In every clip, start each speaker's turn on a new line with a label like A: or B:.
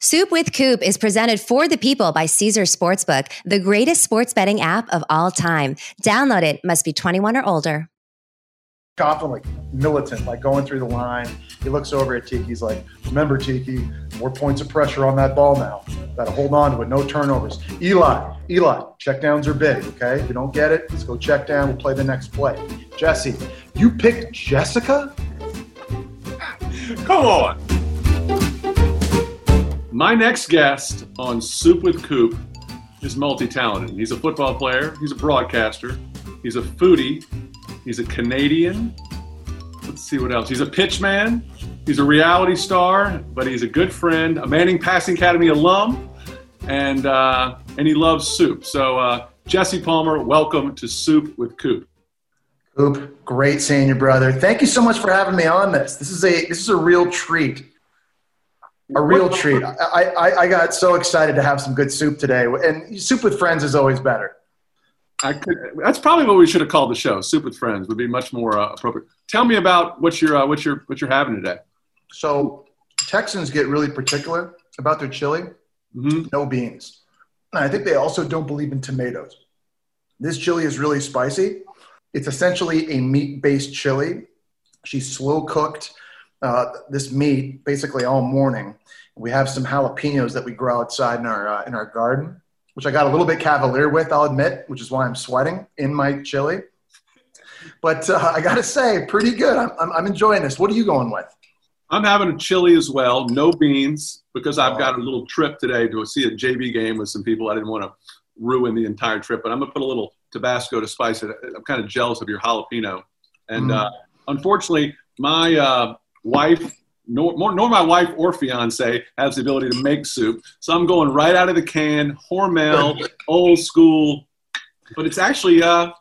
A: Soup with Coop is presented for the people by Caesar Sportsbook, the greatest sports betting app of all time. Download it, must be 21 or older.
B: Confident, like militant, like going through the line. He looks over at Tiki. He's like, Remember, Tiki, more points of pressure on that ball now. Got to hold on to it, no turnovers. Eli, Eli, check downs are big, okay? If you don't get it, let's go check down. We'll play the next play. Jesse, you picked Jessica?
C: Come on. My next guest on Soup with Coop is multi talented. He's a football player, he's a broadcaster, he's a foodie, he's a Canadian. Let's see what else. He's a pitch man, he's a reality star, but he's a good friend, a Manning Passing Academy alum, and, uh, and he loves soup. So, uh, Jesse Palmer, welcome to Soup with Coop.
B: Coop, great seeing you, brother. Thank you so much for having me on this. This is a this is a real treat a real treat. I, I, I, got so excited to have some good soup today, and soup with friends is always better.
C: I could, that's probably what we should have called the show. Soup with friends would be much more uh, appropriate. Tell me about what you're uh, what you're what you're having today.
B: So Texans get really particular about their chili. Mm-hmm. No beans, and I think they also don't believe in tomatoes. This chili is really spicy. It's essentially a meat-based chili. She's slow cooked uh, this meat basically all morning. We have some jalapenos that we grow outside in our uh, in our garden, which I got a little bit cavalier with, I'll admit, which is why I'm sweating in my chili. But uh, I got to say, pretty good. I'm, I'm, I'm enjoying this. What are you going with?
C: I'm having a chili as well, no beans, because I've got a little trip today to see a JV game with some people. I didn't want to ruin the entire trip, but I'm gonna put a little Tabasco to spice it. I'm kind of jealous of your jalapeno, and mm. uh, unfortunately, my uh, wife, nor, nor my wife or fiance has the ability to make soup. So I'm going right out of the can, Hormel, old school. But it's actually, uh,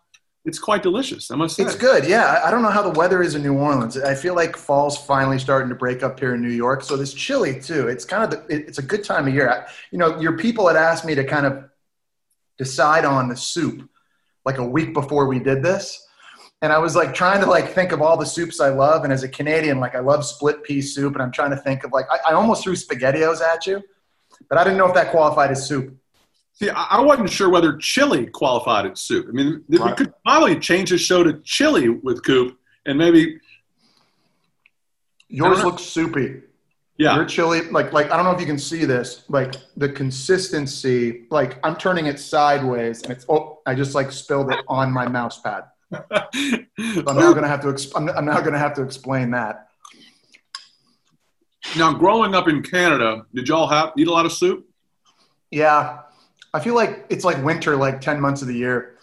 C: it's quite delicious. I must say.
B: It's good. Yeah. I don't know how the weather is in New Orleans. I feel like fall's finally starting to break up here in New York. So this chilly too. It's kind of, the, it's a good time of year. I, you know, your people had asked me to kind of decide on the soup like a week before we did this and I was like trying to like think of all the soups I love. And as a Canadian, like I love split pea soup, and I'm trying to think of like I, I almost threw spaghettios at you, but I didn't know if that qualified as soup.
C: See, I wasn't sure whether chili qualified as soup. I mean, right. we could probably change the show to chili with Coop, and maybe
B: yours looks soupy.
C: Yeah,
B: your chili, like like I don't know if you can see this, like the consistency. Like I'm turning it sideways, and it's oh, I just like spilled it on my mouse pad. I'm now going to have to. Exp- I'm, I'm now going to have to explain that.
C: Now, growing up in Canada, did y'all have eat a lot of soup?
B: Yeah, I feel like it's like winter, like ten months of the year.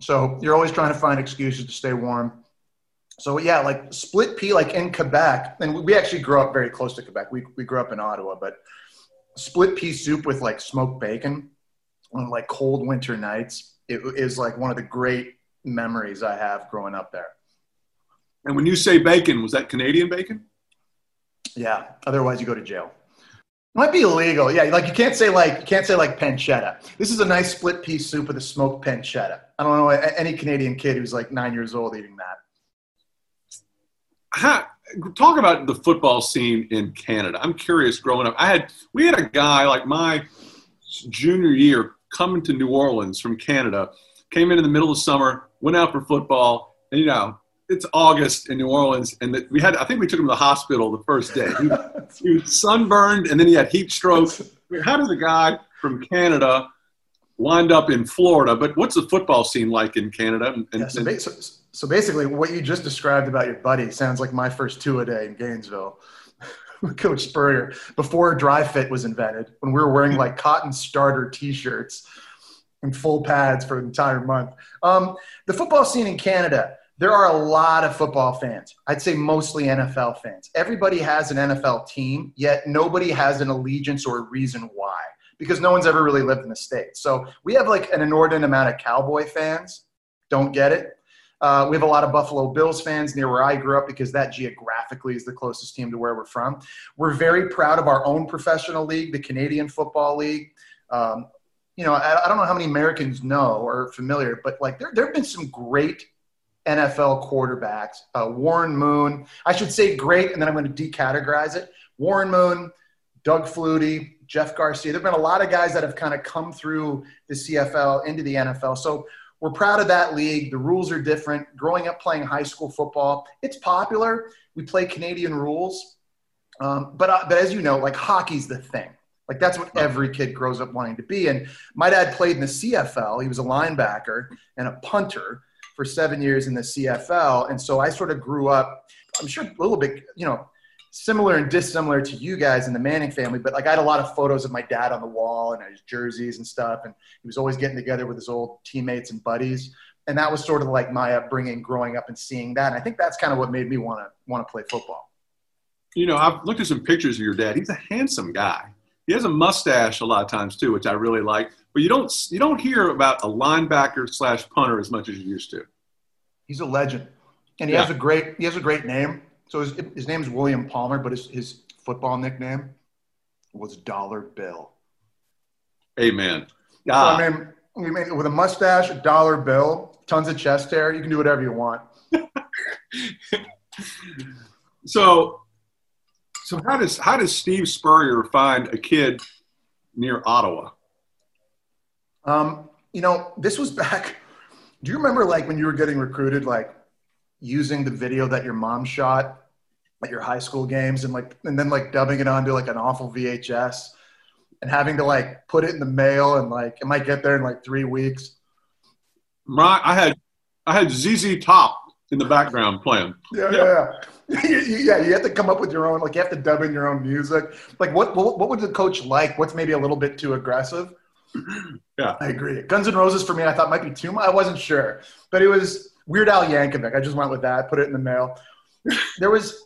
B: So you're always trying to find excuses to stay warm. So yeah, like split pea, like in Quebec, and we actually grew up very close to Quebec. We we grew up in Ottawa, but split pea soup with like smoked bacon on like cold winter nights it is like one of the great memories I have growing up there.
C: And when you say bacon, was that Canadian bacon?
B: Yeah. Otherwise, you go to jail. Might be illegal. Yeah, like you can't say like you can't say like pancetta. This is a nice split pea soup with a smoked pancetta. I don't know any Canadian kid who's like nine years old eating that.
C: How, talk about the football scene in Canada. I'm curious. Growing up, I had we had a guy like my junior year coming to New Orleans from Canada. Came in in the middle of summer, went out for football, and you know, it's August in New Orleans, and the, we had I think we took him to the hospital the first day. He, he was sunburned, and then he had heat stroke. I mean, how does a guy from Canada wind up in Florida? But what's the football scene like in Canada?
B: And, yeah, so, so, so basically, what you just described about your buddy sounds like my first two a day in Gainesville. Coach Spurrier, before dry fit was invented, when we were wearing mm-hmm. like cotton starter T-shirts and full pads for an entire month. Um, the football scene in Canada, there are a lot of football fans. I'd say mostly NFL fans. Everybody has an NFL team, yet nobody has an allegiance or a reason why because no one's ever really lived in the States. So we have like an inordinate amount of Cowboy fans. Don't get it. Uh, we have a lot of Buffalo Bills fans near where I grew up because that geographically is the closest team to where we're from. We're very proud of our own professional league, the Canadian Football League. Um, you know, I, I, don't know how many Americans know or familiar, but like there, there have been some great NFL quarterbacks. Uh, Warren Moon, I should say great, and then I'm going to decategorize it. Warren Moon, Doug Flutie, Jeff Garcia. There've been a lot of guys that have kind of come through the CFL into the NFL. So we're proud of that league. The rules are different. Growing up playing high school football, it's popular. We play Canadian rules, um, but uh, but as you know, like hockey's the thing. Like that's what every kid grows up wanting to be. And my dad played in the CFL. He was a linebacker and a punter for seven years in the CFL. And so I sort of grew up, I'm sure a little bit, you know, similar and dissimilar to you guys in the Manning family, but like I had a lot of photos of my dad on the wall and his jerseys and stuff. And he was always getting together with his old teammates and buddies. And that was sort of like my upbringing growing up and seeing that. And I think that's kind of what made me want to want to play football.
C: You know, I've looked at some pictures of your dad. He's a handsome guy. He has a mustache a lot of times too, which I really like. But you don't you don't hear about a linebacker slash punter as much as you used to.
B: He's a legend, and he yeah. has a great he has a great name. So his his name is William Palmer, but his his football nickname was Dollar Bill.
C: Amen.
B: Yeah. So, I ah. mean, I mean, with a mustache, a dollar bill, tons of chest hair, you can do whatever you want.
C: so so how does how does Steve Spurrier find a kid near Ottawa?
B: Um, you know, this was back. Do you remember like when you were getting recruited, like using the video that your mom shot at your high school games, and like and then like dubbing it onto like an awful VHS, and having to like put it in the mail, and like it might get there in like three weeks.
C: My, I had I had ZZ Top in the background playing.
B: Yeah, yeah, yeah. yeah, you have to come up with your own. Like you have to dub in your own music. Like what? What, what would the coach like? What's maybe a little bit too aggressive?
C: Yeah,
B: I agree. Guns N' Roses for me, I thought might be too much. I wasn't sure, but it was Weird Al Yankovic. I just went with that. Put it in the mail. there was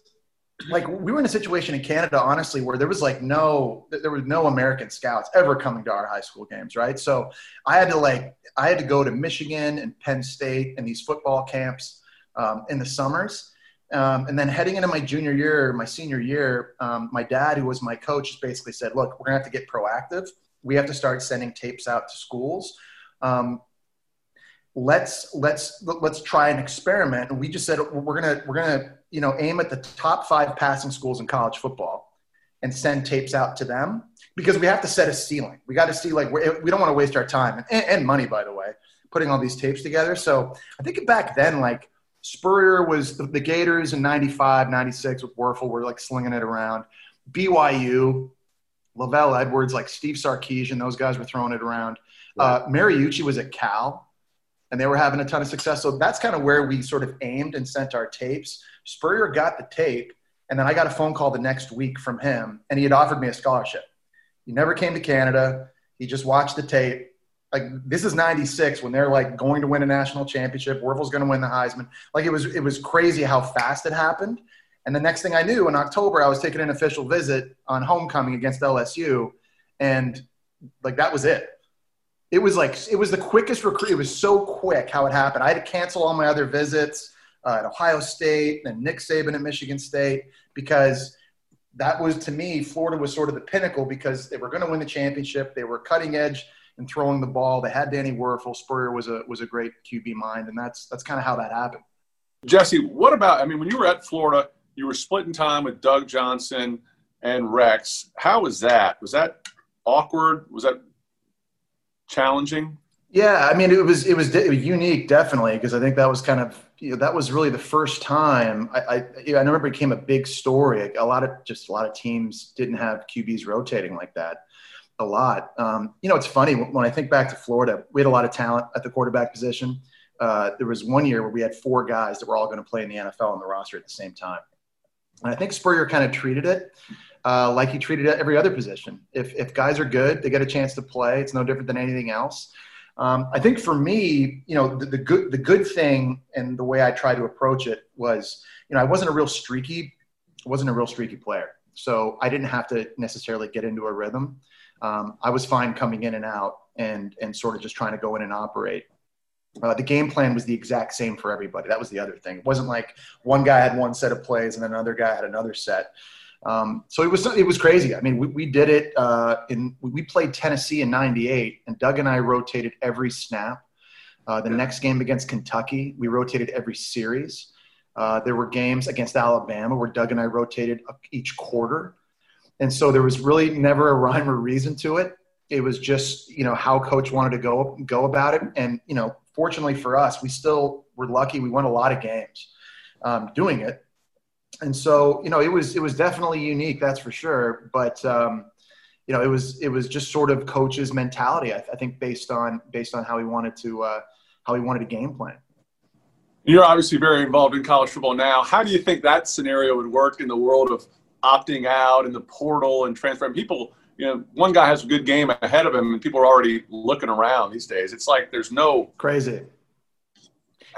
B: like we were in a situation in Canada, honestly, where there was like no, there was no American scouts ever coming to our high school games, right? So I had to like, I had to go to Michigan and Penn State and these football camps um, in the summers um, and then heading into my junior year, my senior year, um, my dad, who was my coach, basically said, "Look, we're gonna have to get proactive. We have to start sending tapes out to schools. Um, let's let's let's try an experiment." And we just said we're gonna we're gonna you know aim at the top five passing schools in college football and send tapes out to them because we have to set a ceiling. We got to see like we don't want to waste our time and, and money, by the way, putting all these tapes together. So I think back then, like Spurrier was the, Gators in 95, 96 with Wuerffel were like slinging it around. BYU, LaVell Edwards, like Steve Sarkisian, those guys were throwing it around. Uh, Mariucci was at Cal, and they were having a ton of success. So that's kind of where we sort of aimed and sent our tapes. Spurrier got the tape, and then I got a phone call the next week from him, and he had offered me a scholarship. He never came to Canada. He just watched the tape like this is 96 when they're like going to win a national championship Wuerffel's going to win the heisman. Like it was it was crazy how fast it happened. And the next thing i knew in october i was taking an official visit on homecoming against lsu and like that was it. It was like it was the quickest recruit it was so quick how it happened. I had to cancel all my other visits uh, at ohio state and nick saban at michigan state because that was to me florida was sort of the pinnacle because they were going to win the championship they were cutting edge and throwing the ball. They had Danny Wuerffel. Spurrier was a was a great QB mind, and that's that's kind of how that happened.
C: Jesse, what about? I mean, when you were at Florida, you were splitting time with Doug Johnson and Rex. How was that? Was that awkward? Was that challenging?
B: Yeah, I mean, it was it was, it was unique, definitely, because I think that was kind of you know, that was really the first time I I, you know, I remember it became a big story. A lot of just a lot of teams didn't have QBs rotating like that a lot. Um, you know, it's funny when I think back to Florida, we had a lot of talent at the quarterback position. Uh, there was one year where we had four guys that were all going to play in the NFL on the roster at the same time. And I think Spurrier kind of treated it uh, like he treated every other position. If, if guys are good, they get a chance to play. It's no different than anything else. Um, I think for me, you know, the, the, good the good thing and the way I tried to approach it was, you know, I wasn't a real streaky, wasn't a real streaky player, so I didn't have to necessarily get into a rhythm um, I was fine coming in and out and and sort of just trying to go in and operate. Uh, the game plan was the exact same for everybody. That was the other thing. It wasn't like one guy had one set of plays and another guy had another set. Um, so it was it was crazy. I mean, we, we did it uh, in we played Tennessee in '98, and Doug and I rotated every snap. Uh, the next game against Kentucky, we rotated every series. Uh, there were games against Alabama where Doug and I rotated each quarter. And so there was really never a rhyme or reason to it. It was just, you know, how coach wanted to go go about it. And, you know, fortunately for us, we still were lucky. We won a lot of games um, doing it. And so, you know, it was it was definitely unique, that's for sure. But um, you know, it was it was just sort of coach's mentality. I, I think based on based on how he wanted to uh, how he wanted to game plan.
C: You're obviously very involved in college football now. How do you think that scenario would work in the world of opting out in the portal and transferring people? You know, one guy has a good game ahead of him, and people are already looking around these days. It's like there's no
B: crazy.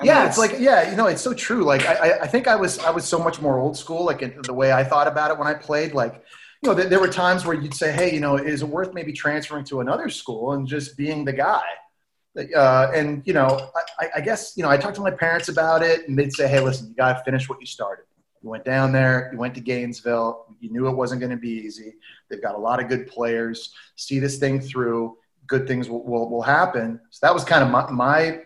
B: I yeah, mean, it's, it's, like yeah, you know, it's so true. Like I, I think I was I was so much more old school. Like in the way I thought about it when I played. Like you know, th- there were times where you'd say, hey, you know, is it worth maybe transferring to another school and just being the guy? Uh, and you know, I, I, guess you know, I talked to my parents about it, and they'd say, "Hey, listen, you got to finish what you started. You went down there, you went to Gainesville. You knew it wasn't going to be easy. They've got a lot of good players. See this thing through. Good things will will, will happen." So that was kind of my, my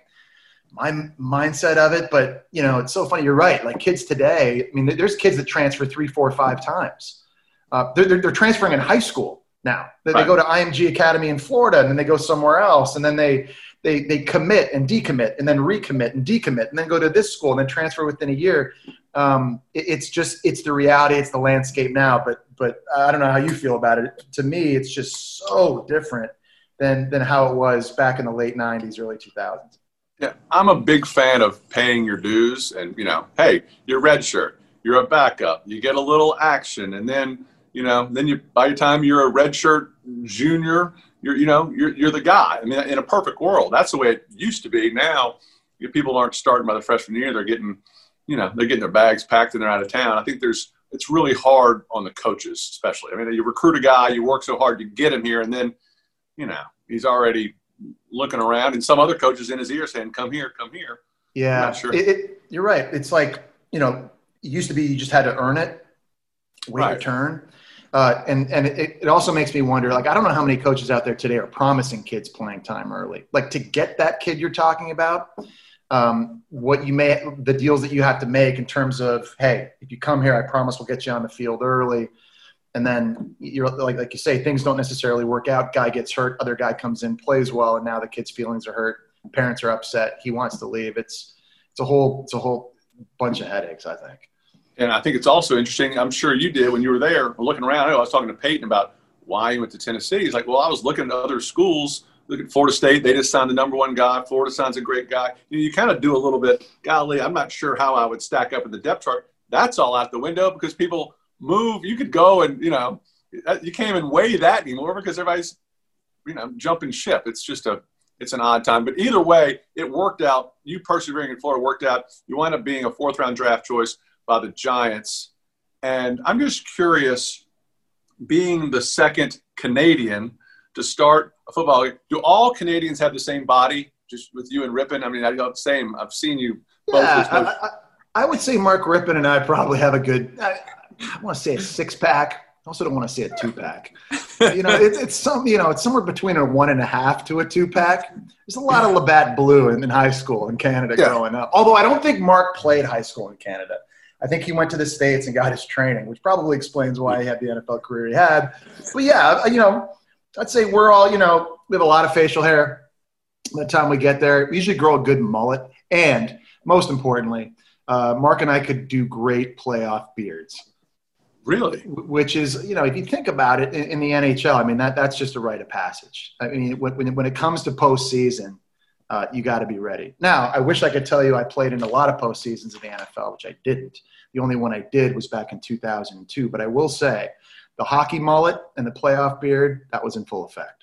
B: my mindset of it. But you know, it's so funny. You're right. Like kids today, I mean, there's kids that transfer three, four, five times. Uh, they're, they're, they're transferring in high school now. They, right. they go to IMG Academy in Florida, and then they go somewhere else, and then they they they commit and decommit and then recommit and decommit and then go to this school and then transfer within a year. Um, it, it's just it's the reality. It's the landscape now. But but I don't know how you feel about it. To me, it's just so different than than how it was back in the late '90s, early 2000s.
C: Yeah, I'm a big fan of paying your dues, and you know, hey, you're red shirt, you're a backup, you get a little action, and then you know, then you by the time you're a red shirt junior you're you know you're you're the guy. I mean, in a perfect world, that's the way it used to be. Now, people aren't starting by the freshman year; they're getting you know they're getting their bags packed and they're out of town. I think there's it's really hard on the coaches, especially. I mean, you recruit a guy, you work so hard to get him here, and then you know he's already looking around, and some other coaches in his ear saying, "Come here, come here."
B: Yeah, sure. It, it, you're right. It's like you know, it used to be you just had to earn it, wait right. your turn. Uh, and and it, it also makes me wonder like i don't know how many coaches out there today are promising kids playing time early like to get that kid you're talking about um, what you may the deals that you have to make in terms of hey if you come here i promise we'll get you on the field early and then you're like like you say things don't necessarily work out guy gets hurt other guy comes in plays well and now the kid's feelings are hurt parents are upset he wants to leave it's it's a whole it's a whole bunch of headaches i think
C: and I think it's also interesting. I'm sure you did when you were there looking around. I was talking to Peyton about why he went to Tennessee. He's like, well, I was looking at other schools. Look at Florida State. They just signed the number one guy. Florida signs a great guy. You, know, you kind of do a little bit. Golly, I'm not sure how I would stack up in the depth chart. That's all out the window because people move. You could go and you know you can't even weigh that anymore because everybody's you know jumping ship. It's just a it's an odd time. But either way, it worked out. You persevering in Florida worked out. You wind up being a fourth round draft choice by the Giants. And I'm just curious, being the second Canadian to start a football, do all Canadians have the same body? Just with you and Rypien, I mean, I got the same. I've seen you.
B: Yeah, I, I, I, would say Mark Rypien and I probably have a good. I, I want to say a six pack. I also don't want to say a two pack. you know, it's, it's some, you know, it's somewhere between a one and a half to a two pack. There's a lot of Labatt Blue in, in high school in Canada yeah. growing up. Although I don't think Mark played high school in Canada. I think he went to the States and got his training, which probably explains why he had the NFL career he had. But yeah, you know, I'd say we're all, you know, we have a lot of facial hair. By the time we get there, we usually grow a good mullet. And most importantly, uh, Mark and I could do great playoff beards.
C: Really?
B: Which is, you know, if you think about it in, in the NHL, I mean, that, that's just a rite of passage. I mean, when, when it comes to postseason, uh, you got to be ready. Now, I wish I could tell you I played in a lot of postseasons in the NFL, which I didn't. The only one I did was back in 2002. But I will say the hockey mullet and the playoff beard, that was in full effect.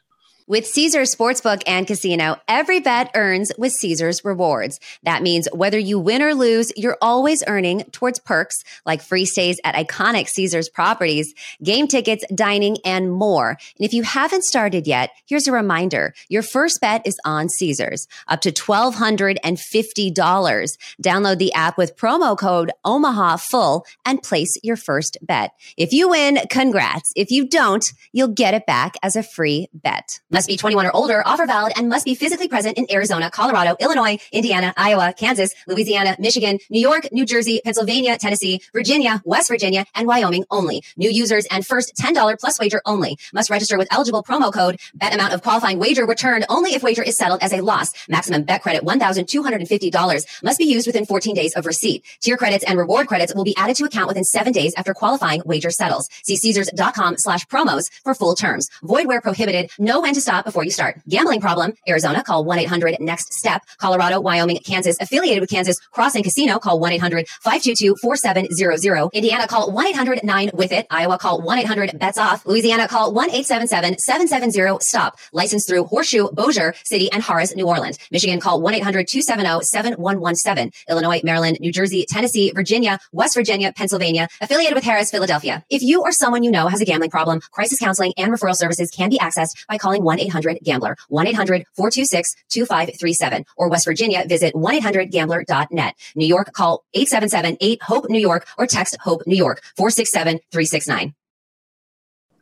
A: With Caesars Sportsbook and Casino, every bet earns with Caesars Rewards. That means whether you win or lose, you're always earning towards perks like free stays at iconic Caesars properties, game tickets, dining, and more. And if you haven't started yet, here's a reminder. Your first bet is on Caesars, up to $1,250. Download the app with promo code Omaha Full and place your first bet. If you win, congrats. If you don't, you'll get it back as a free bet. Must be 21 or older, offer valid, and must be physically present in Arizona, Colorado, Illinois, Indiana, Iowa, Kansas, Louisiana, Michigan, New York, New Jersey, Pennsylvania, Tennessee, Virginia, West Virginia, and Wyoming only. New users and first $10 plus wager only. Must register with eligible promo code. Bet amount of qualifying wager returned only if wager is settled as a loss. Maximum bet credit $1,250. Must be used within 14 days of receipt. Tier credits and reward credits will be added to account within seven days after qualifying wager settles. See Caesars.com slash promos for full terms. Void where prohibited. Know when to stop before you start. Gambling problem? Arizona, call 1-800-NEXT-STEP. Colorado, Wyoming, Kansas, affiliated with Kansas Crossing Casino, call 1-800-522-4700. Indiana, call 1-800-9-WITH-IT. Iowa, call 1-800-BETS-OFF. Louisiana, call 1-877-770-STOP. Licensed through Horseshoe, Bossier City, and Harrah's, New Orleans. Michigan, call 1-800-270-7117. Illinois, Maryland, New Jersey, Tennessee, Virginia, West Virginia, Pennsylvania, affiliated with Harrah's, Philadelphia. If you or someone you know has a gambling problem, crisis counseling and referral services can be accessed by calling 1-800-GAMBLER, 1-800-426-2537, or West Virginia, visit 1-800-GAMBLER.net. New York, call 877-8-HOPE-NEW YORK or text HOPE New York 467-369.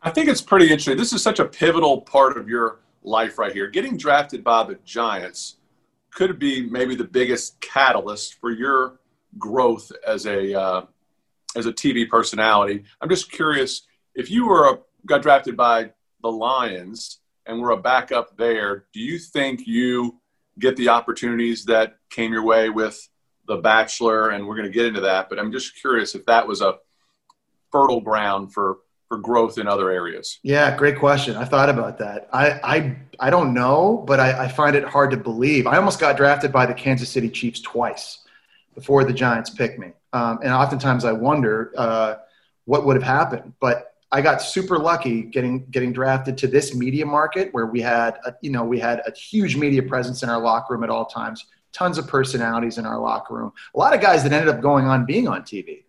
C: I think it's pretty interesting. This is such a pivotal part of your life right here. Getting drafted by the Giants could be maybe the biggest catalyst for your growth as a uh, as a TV personality. I'm just curious if you were a, got drafted by the Lions and were a backup there. Do you think you get the opportunities that came your way with The Bachelor? And we're going to get into that, but I'm just curious if that was a fertile ground for for growth in other areas?
B: Yeah, great question. I thought about that. I I, I don't know, but I, I find it hard to believe. I almost got drafted by the Kansas City Chiefs twice before the Giants picked me, um, and oftentimes I wonder uh, what would have happened. But I got super lucky getting getting drafted to this media market where we had a, you know we had a huge media presence in our locker room at all times, tons of personalities in our locker room, a lot of guys that ended up going on being on TV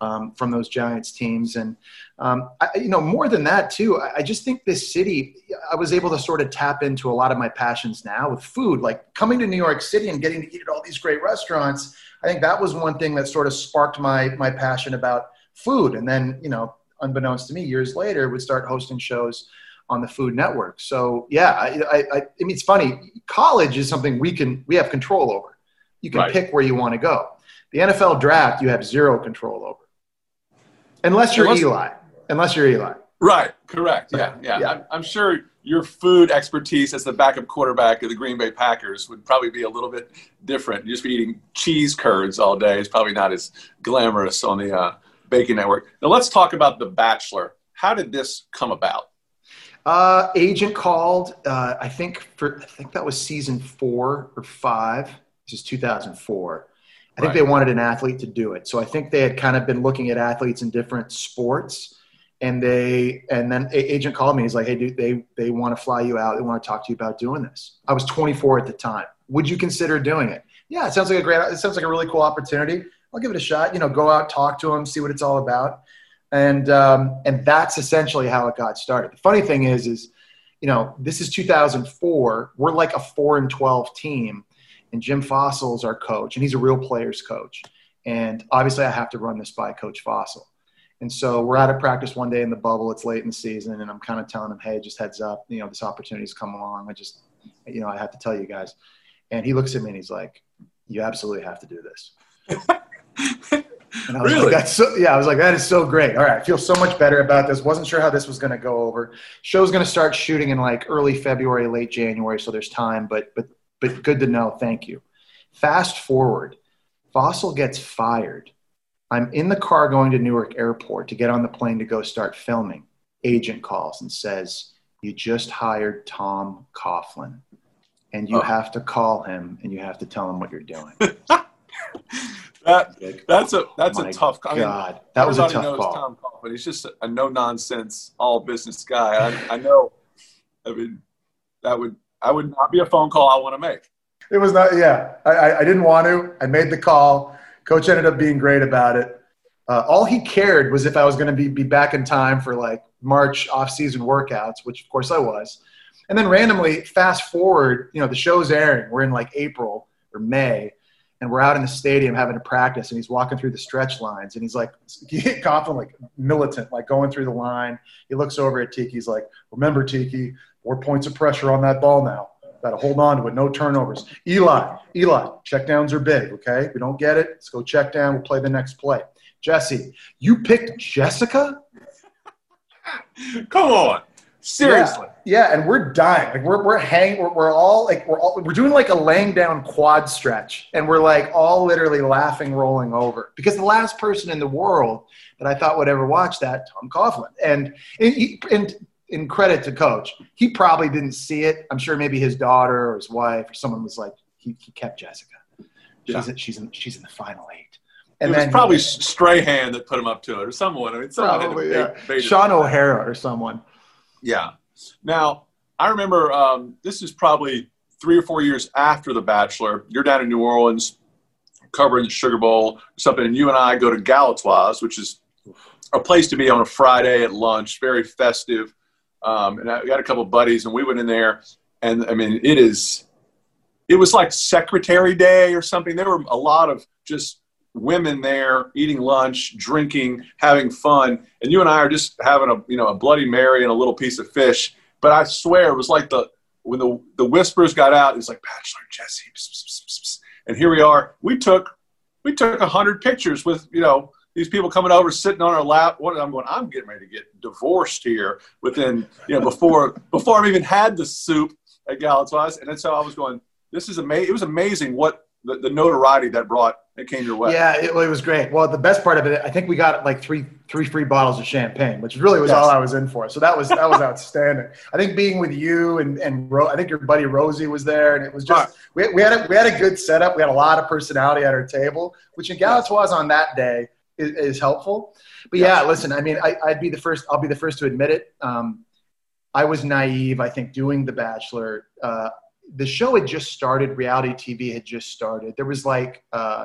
B: um, from those Giants teams. And, um, I, you know, more than that, too, I, I, just think this city, I was able to sort of tap into a lot of my passions now with food, like coming to New York City and getting to eat at all these great restaurants. I think that was one thing that sort of sparked my, my passion about food. And then, you know, unbeknownst to me, years later, would start hosting shows on the Food Network. So yeah, I, I, I, mean, it's funny. College is something we can we have control over. You can right. pick where you want to go. The NFL draft, you have zero control over. Unless you're Unless, Eli. Unless you're Eli.
C: Right. Correct. Yeah. Yeah. yeah. I'm, I'm, sure your food expertise as the backup quarterback of the Green Bay Packers would probably be a little bit different. You just be eating cheese curds all day It's probably not as glamorous on the uh, Bacon Network. Now let's talk about The Bachelor. How did this come about?
B: Uh, agent called. Uh, I think for I think that was season four or five. This is 2004 I think right. they wanted an athlete to do it. So I think they had kind of been looking at athletes in different sports. And they and then agent called me. He's like, "Hey, dude, they they want to fly you out. They want to talk to you about doing this." I was 24 at the time. Would you consider doing it? Yeah, it sounds like a great. It sounds like a really cool opportunity. I'll give it a shot. You know, go out, talk to them, see what it's all about, and um, and that's essentially how it got started. The funny thing is, is you know, this is 2004. We're like a four and 12 team and Jim Fassel is our coach, and he's a real players coach. And obviously, I have to run this by Coach Fassel. And so we're out of practice one day in the bubble. It's late in the season, and I'm kind of telling him, "Hey, just heads up, you know, this opportunity's come along. I just, you know, I have to tell you guys." And he looks at me and he's like, "You absolutely have to do this." And I was really? like, that's so, yeah, I was like, that is so great. All right. I feel so much better about this. Wasn't sure how this was going to go over. Show's going to start shooting in like early February, late January. So there's time, but, but but good to know. Thank you. Fast forward, Fassel gets fired. I'm in the car going to Newark Airport to get on the plane to go start filming. Agent calls and says, You just hired Tom Coughlin, and you oh. have to call him and you have to tell him what you're doing.
C: that, that's a that's a tough.
B: God, I mean, that was a tough knows call.
C: Tom Coughlin. He's just a no nonsense, all business guy. I, I know. I mean, that would I would not be a phone call I want to make.
B: It was not, yeah. I, I didn't want to. I made the call. Coach ended up being great about it. Uh, all he cared was if I was going to be, be back in time for like March off-season workouts, which of course I was. And then randomly, fast forward, you know, the show's airing. We're in like April or May, and we're out in the stadium having a practice and he's walking through the stretch lines and he's like confident like militant like going through the line. He looks over at tiki he's like remember tiki four points of pressure on that ball now. Got to hold on to it no turnovers. Eli eli check downs are big okay? We don't get it. Let's go check down. We'll play the next play. Jesse you picked jessica?
C: Come on seriously.
B: Yeah, yeah and we're dying. Like we're, we're hanging we're, we're all like we're all we're doing like a laying down quad stretch and we're like all literally laughing rolling over. Because the last person in the world that i thought would ever watch that tom coughlin. And and, and in credit to coach he probably didn't see it. I'm sure maybe his daughter or his wife or someone was like he, he kept jessica. She's,
C: Yeah.
B: in, she's in she's in the final eight.
C: It was probably Strahan that put him up to it, or someone. I mean, someone
B: probably yeah.
C: to bait- bait
B: Shaun O'Hara or someone
C: Yeah. Now, I remember um, this is probably three or four years after The Bachelor. You're down in New Orleans covering the Sugar Bowl or something, and you and I go to Galatoire's, which is a place to be on a Friday at lunch, very festive. Um, and I got a couple buddies, and we went in there, and I mean, it is, it was like Secretary Day or something. There were a lot of just women there eating lunch, drinking, having fun, and you and I are just having a you know a Bloody Mary and a little piece of fish. But I swear it was like the when the the whispers got out, it's like Bachelor Jesse, and here we are. We took we took a hundred pictures with you know these people coming over, sitting on our lap. What I'm going, I'm getting ready to get divorced here within you know before before I've even had the soup at Galatoire's, and that's how I was going. This is amazing. It was amazing what the, the notoriety that brought it came your way.
B: Yeah, it, it was great. Well, the best part of it, I think we got like three three free bottles of champagne, which really was
C: Yes.
B: all I was in for. So that was that was outstanding. I think being with you and and Ro- I think your buddy Rosie was there, and it was just we, we had a, we had a good setup. We had a lot of personality at our table, which in Galatoire's on that day is, is helpful. But yeah, listen, I mean, I, I'd be the first. I'll be the first to admit it. Um, I was naive. I think doing The Bachelor. Uh, the show had just started. Reality TV had just started. There was like. Uh,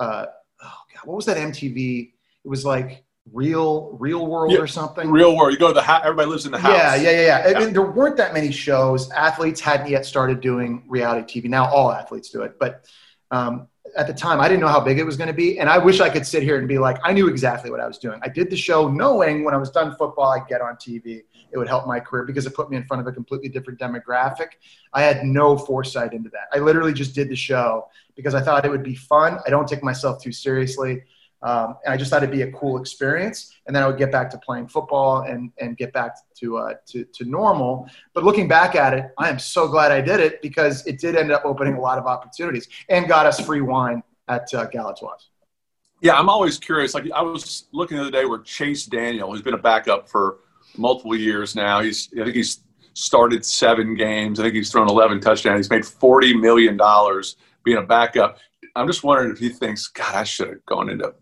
B: uh, oh god, what was that MTV? It was like Real Real World
C: Yeah,
B: or something.
C: Real world. You go to the house. Everybody lives in the house.
B: Yeah, yeah, yeah, yeah. I mean, there weren't that many shows. Athletes hadn't yet started doing reality TV. Now all athletes do it, but um, at the time, I didn't know how big it was going to be. And I wish I could sit here and be like, I knew exactly what I was doing. I did the show knowing when I was done football, I'd get on TV. It would help my career because it put me in front of a completely different demographic. I had no foresight into that. I literally just did the show because I thought it would be fun. I don't take myself too seriously. Um, and I just thought it'd be a cool experience. And then I would get back to playing football and, and get back to, uh, to, to normal. But looking back at it, I am so glad I did it because it did end up opening a lot of opportunities and got us free wine at uh, Galatoire's.
C: Yeah, I'm always curious. Like I was looking the other day where Chase Daniel, who's been a backup for multiple years now. He's I think he's started seven games. I think he's thrown 11 touchdowns. He's made 40 million dollars being a backup. I'm just wondering if he thinks, God, I should have gone into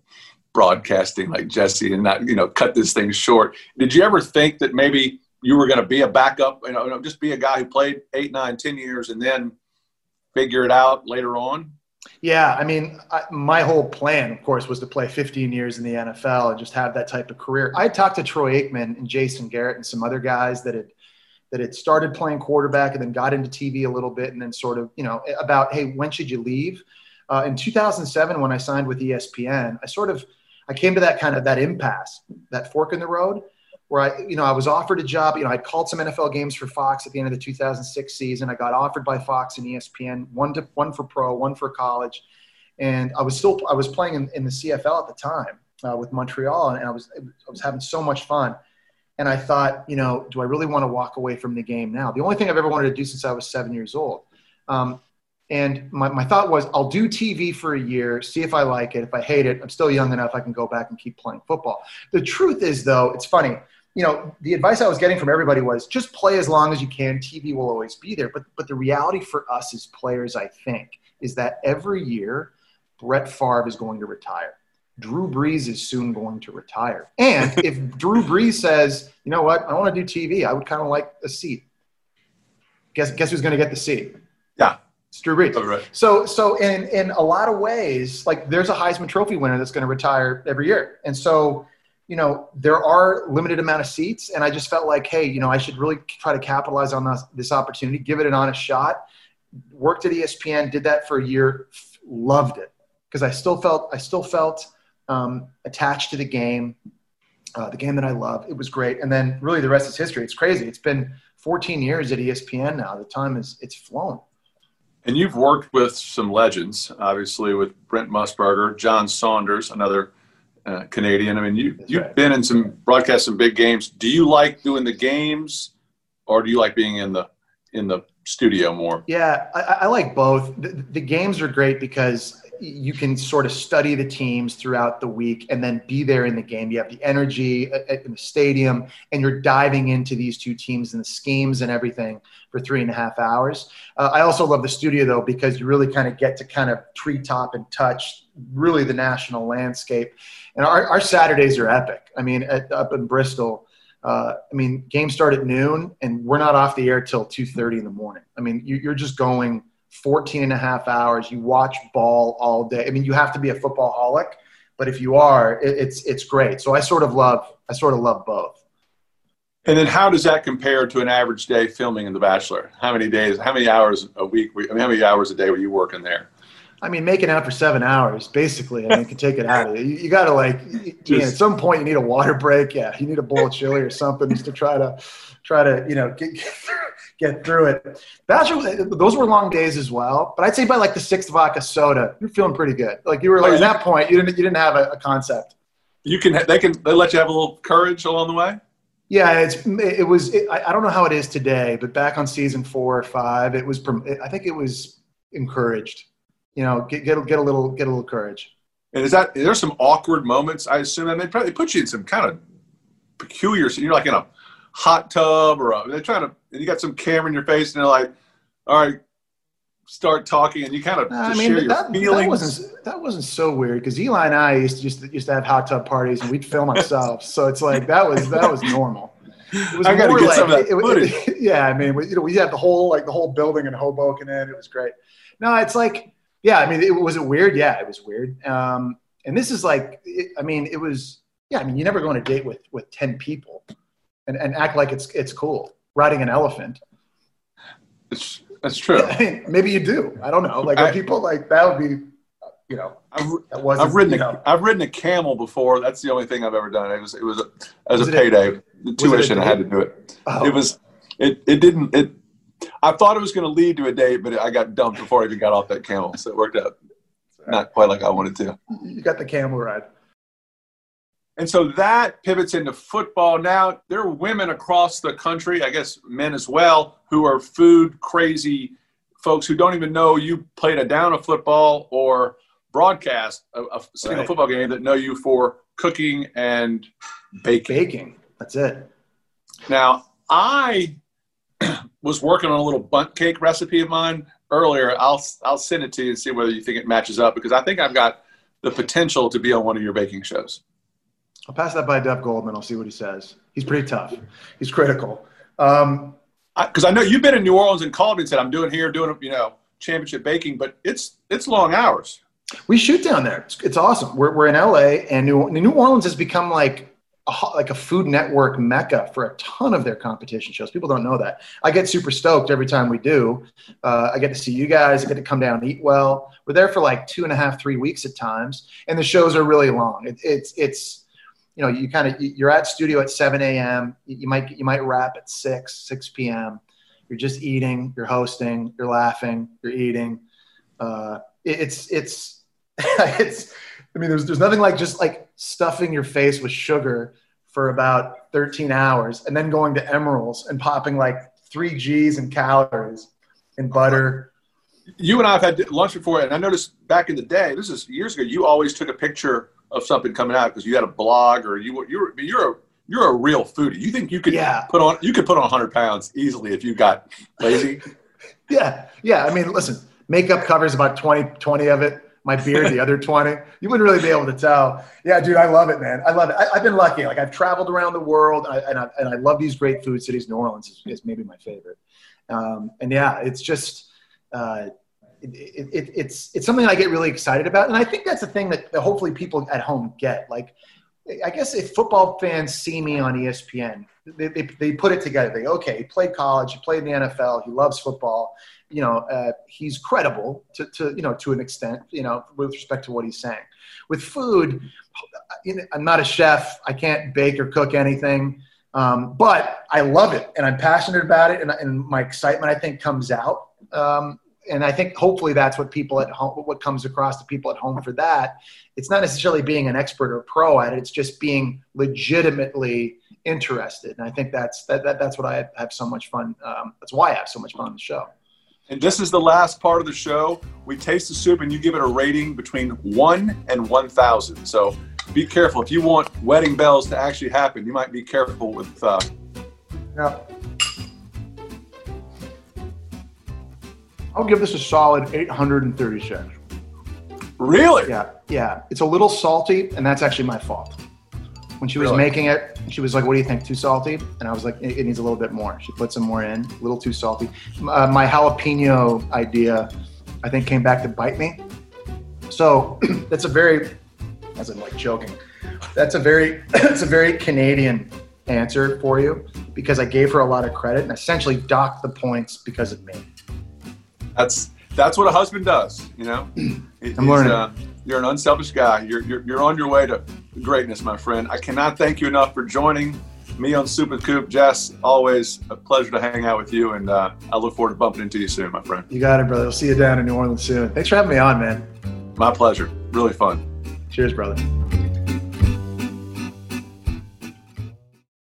C: broadcasting like Jesse and not, you know, cut this thing short. Did you ever think that maybe you were going to be a backup, you know, just be a guy who played eight, nine, ten years and then figure it out later on?
B: Yeah, I mean, I, my whole plan, of course, was to play 15 years in the NFL and just have that type of career. I talked to Troy Aikman and Jason Garrett and some other guys that had that had started playing quarterback and then got into TV a little bit and then sort of, you know, about hey, when should you leave? Uh, in 2007, when I signed with ESPN, I sort of I came to that kind of that impasse, that fork in the road, where I, you know, I was offered a job. You know, I called some NFL games for Fox at the end of the 2006 season. I got offered by Fox and ESPN, one to one for pro, one for college, and I was still I was playing in, in the CFL at the time uh, with Montreal, and I was I was having so much fun. And I thought, you know, do I really want to walk away from the game now? The only thing I've ever wanted to do since I was seven years old. Um, and my, my thought was, I'll do TV for a year, see if I like it. If I hate it, I'm still young enough, I can go back and keep playing football. The truth is, though, it's funny. You know, the advice I was getting from everybody was just play as long as you can. TV will always be there. But, but the reality for us as players, I think, is that every year, Brett Favre is going to retire. Drew Brees is soon going to retire. And if Drew Brees says, you know what, I want to do TV, I would kind of like a seat. Guess, guess who's going to get the seat?
C: Yeah.
B: It's Drew Brees.
C: Oh, right.
B: So, so in in a lot of ways, like there's a Heisman Trophy winner that's going to retire every year, and so you know there are limited amount of seats, and I just felt like, hey, you know, I should really try to capitalize on this, this opportunity, give it an honest shot. Worked at ESPN, did that for a year, loved it because I still felt I still felt um, attached to the game, uh, the game that I love. It was great, and then really the rest is history. It's crazy. It's been 14 years at ESPN now. The time is it's flown.
C: And you've worked with some legends, obviously with Brent Musburger, John Saunders, another uh, Canadian. I mean, you That's you've right. been in some broadcast some big games. Do you like doing the games, or do you like being in the in the studio more?
B: Yeah, I, I like both. The, the, games are great because you can sort of study the teams throughout the week and then be there in the game. You have the energy in the stadium, and you're diving into these two teams and the schemes and everything for three and a half hours. Uh, I also love the studio though because you really kind of get to kind of treetop and touch really the national landscape. And our, our Saturdays are epic. I mean, at, up in Bristol uh, I mean, games start at noon, and we're not off the air till 2.30 in the morning. I mean, you, you're just going 14 and a half hours. You watch ball all day. I mean, you have to be a football holic, but if you are, it, it's it's great. So I sort of love I sort of love both.
C: And then, how does that compare to an average day filming in The Bachelor? How many days? How many hours a week? I mean, how many hours a day were you working there?
B: I mean, making out for seven hours, basically. I mean, you can take it out of you. You, you got to like, you know, at some point, you need a water break. Yeah, you need a bowl of chili or something just to try to, try to, you know, get get through, get through it. Bachelor, those were long days as well. But I'd say by like the sixth vodka soda, you're feeling pretty good. Like you were like oh, at that point, you didn't you didn't have a, a concept.
C: You can they can they let you have a little courage along the way.
B: Yeah, it's it was. It, I, I don't know how it is today, but back on season four or five, it was. I think it was encouraged you know, get get get a little get a little courage.
C: And is that there's some awkward moments? I assume, and they probably put you in some kind of peculiar. You're like in a hot tub, or a, they're trying to, and you got some camera in your face, and they're like, "All right, start talking," and you kind of I mean, that,
B: that, wasn't that wasn't so weird because Eli and I used to just used to have hot tub parties, and we'd film ourselves, so it's like that was that was normal. It was
C: I got to get like, some of that footage.
B: It, it, yeah, I mean, we, you know, we had the whole like the whole building in Hoboken in. It was great. No, it's like yeah, I mean, it was it weird. Yeah, it was weird. Um, and this is like, I mean, it was. Yeah, I mean, you never go on a date with with ten people, and, and act like it's it's cool riding an elephant.
C: It's that's true.
B: I mean, maybe you do. I don't know. Like I, people like that would be, you know,
C: I've, I've ridden a, know. I've ridden a camel before. That's the only thing I've ever done. It was it was a, as was a payday a, tuition. I had to do it. Oh. It was it it didn't it I thought it was going to lead to a date, but I got dumped before I even got off that camel. So it worked out not quite like I wanted to.
B: You got the camel ride.
C: And so that pivots into football. Now, there are women across the country, I guess men as well, who are food crazy folks who don't even know you played a down of football or broadcast a, a single right. football game that know you for cooking and baking.
B: Baking. That's it.
C: Now, I was working on a little Bundt cake recipe of mine earlier. I'll I'll send it to you and see whether you think it matches up because I think I've got the potential to be on one of your baking shows.
B: I'll pass that by Duff Goldman. I'll see what he says. He's pretty tough. He's critical. Um,
C: because I, I, know you've been in New Orleans and called me and said I'm doing here, doing you know championship baking, but it's it's long hours.
B: We shoot down there. It's, it's awesome. We're, we're in LA, and New, New Orleans has become like a, like a Food Network mecca for a ton of their competition shows. People don't know that. I get super stoked every time we do. Uh, I get to see you guys. I get to come down and eat well. We're there for like two and a half, three weeks at times, and the shows are really long. It, it's it's you know you kind of you're at studio at 7 a.m. You might you might wrap at 6 6 p.m. You're just eating. You're hosting. You're laughing. You're eating. Uh, it, it's it's it's I mean, there's there's nothing like just like stuffing your face with sugar for about 13 hours and then going to Emeril's and popping like three G's in calories and butter.
C: You and I have had lunch before, and I noticed back in the day, this is years ago, you always took a picture of something coming out because you had a blog or you you're you're a you're a real foodie. You think you could yeah. put on you could put on 100 pounds easily if you got lazy?
B: yeah, yeah. I mean, listen, makeup covers about 20 20 of it. My beard the other 20 you wouldn't really be able to tell. Yeah dude i love it man. I love it. I, have been lucky. Like i've traveled around the world and I, and I, and I love these great food cities. New orleans is, is maybe my favorite. Um, and yeah it's just uh, it, it, it, it's it's something i get really excited about and i think that's the thing that, that hopefully people at home get like I guess if football fans see me on ESPN, they, they, they put it together. They go, okay, he played college, he played in the NFL, he loves football. You know, uh, he's credible to, to, you know, to an extent, you know, with respect to what he's saying. With food, I'm not a chef. I can't bake or cook anything. Um, but I love it and I'm passionate about it. And, and my excitement, I think, comes out. Um, and I think hopefully that's what people at home, what comes across to people at home for that. It's not necessarily being an expert or pro at it. It's just being legitimately interested. And I think that's that, that that's what I have so much fun. Um, that's why I have so much fun on the show.
C: And this is the last part of the show. We taste the soup and you give it a rating between one and 1,000. So be careful. If you want wedding bells to actually happen, you might be careful with. Uh...
B: Yeah. I'll give this a solid 836.
C: Really?
B: Yeah, yeah. It's a little salty, and that's actually my fault. When she was
C: Really?
B: making it, she was like, "What do you think? Too salty?" And I was like, "It, it needs a little bit more." She put some more in, a little too salty. Uh, my jalapeno idea, I think, came back to bite me. So that's a very, as I'm like joking, that's a very, that's a very Canadian answer for you because I gave her a lot of credit and essentially docked the points because of me.
C: That's that's what a husband does. You know. It-
B: I'm learning.
C: Uh, you're an unselfish guy. You're, you're you're on your way to greatness, my friend. I cannot thank you enough for joining me on Super Coop. Jess, always a pleasure to hang out with you, and uh, I look forward to bumping into you soon, my friend.
B: You got it, brother. I'll see you down in New Orleans soon. Thanks for having me on, man.
C: My pleasure. Really fun.
B: Cheers, brother.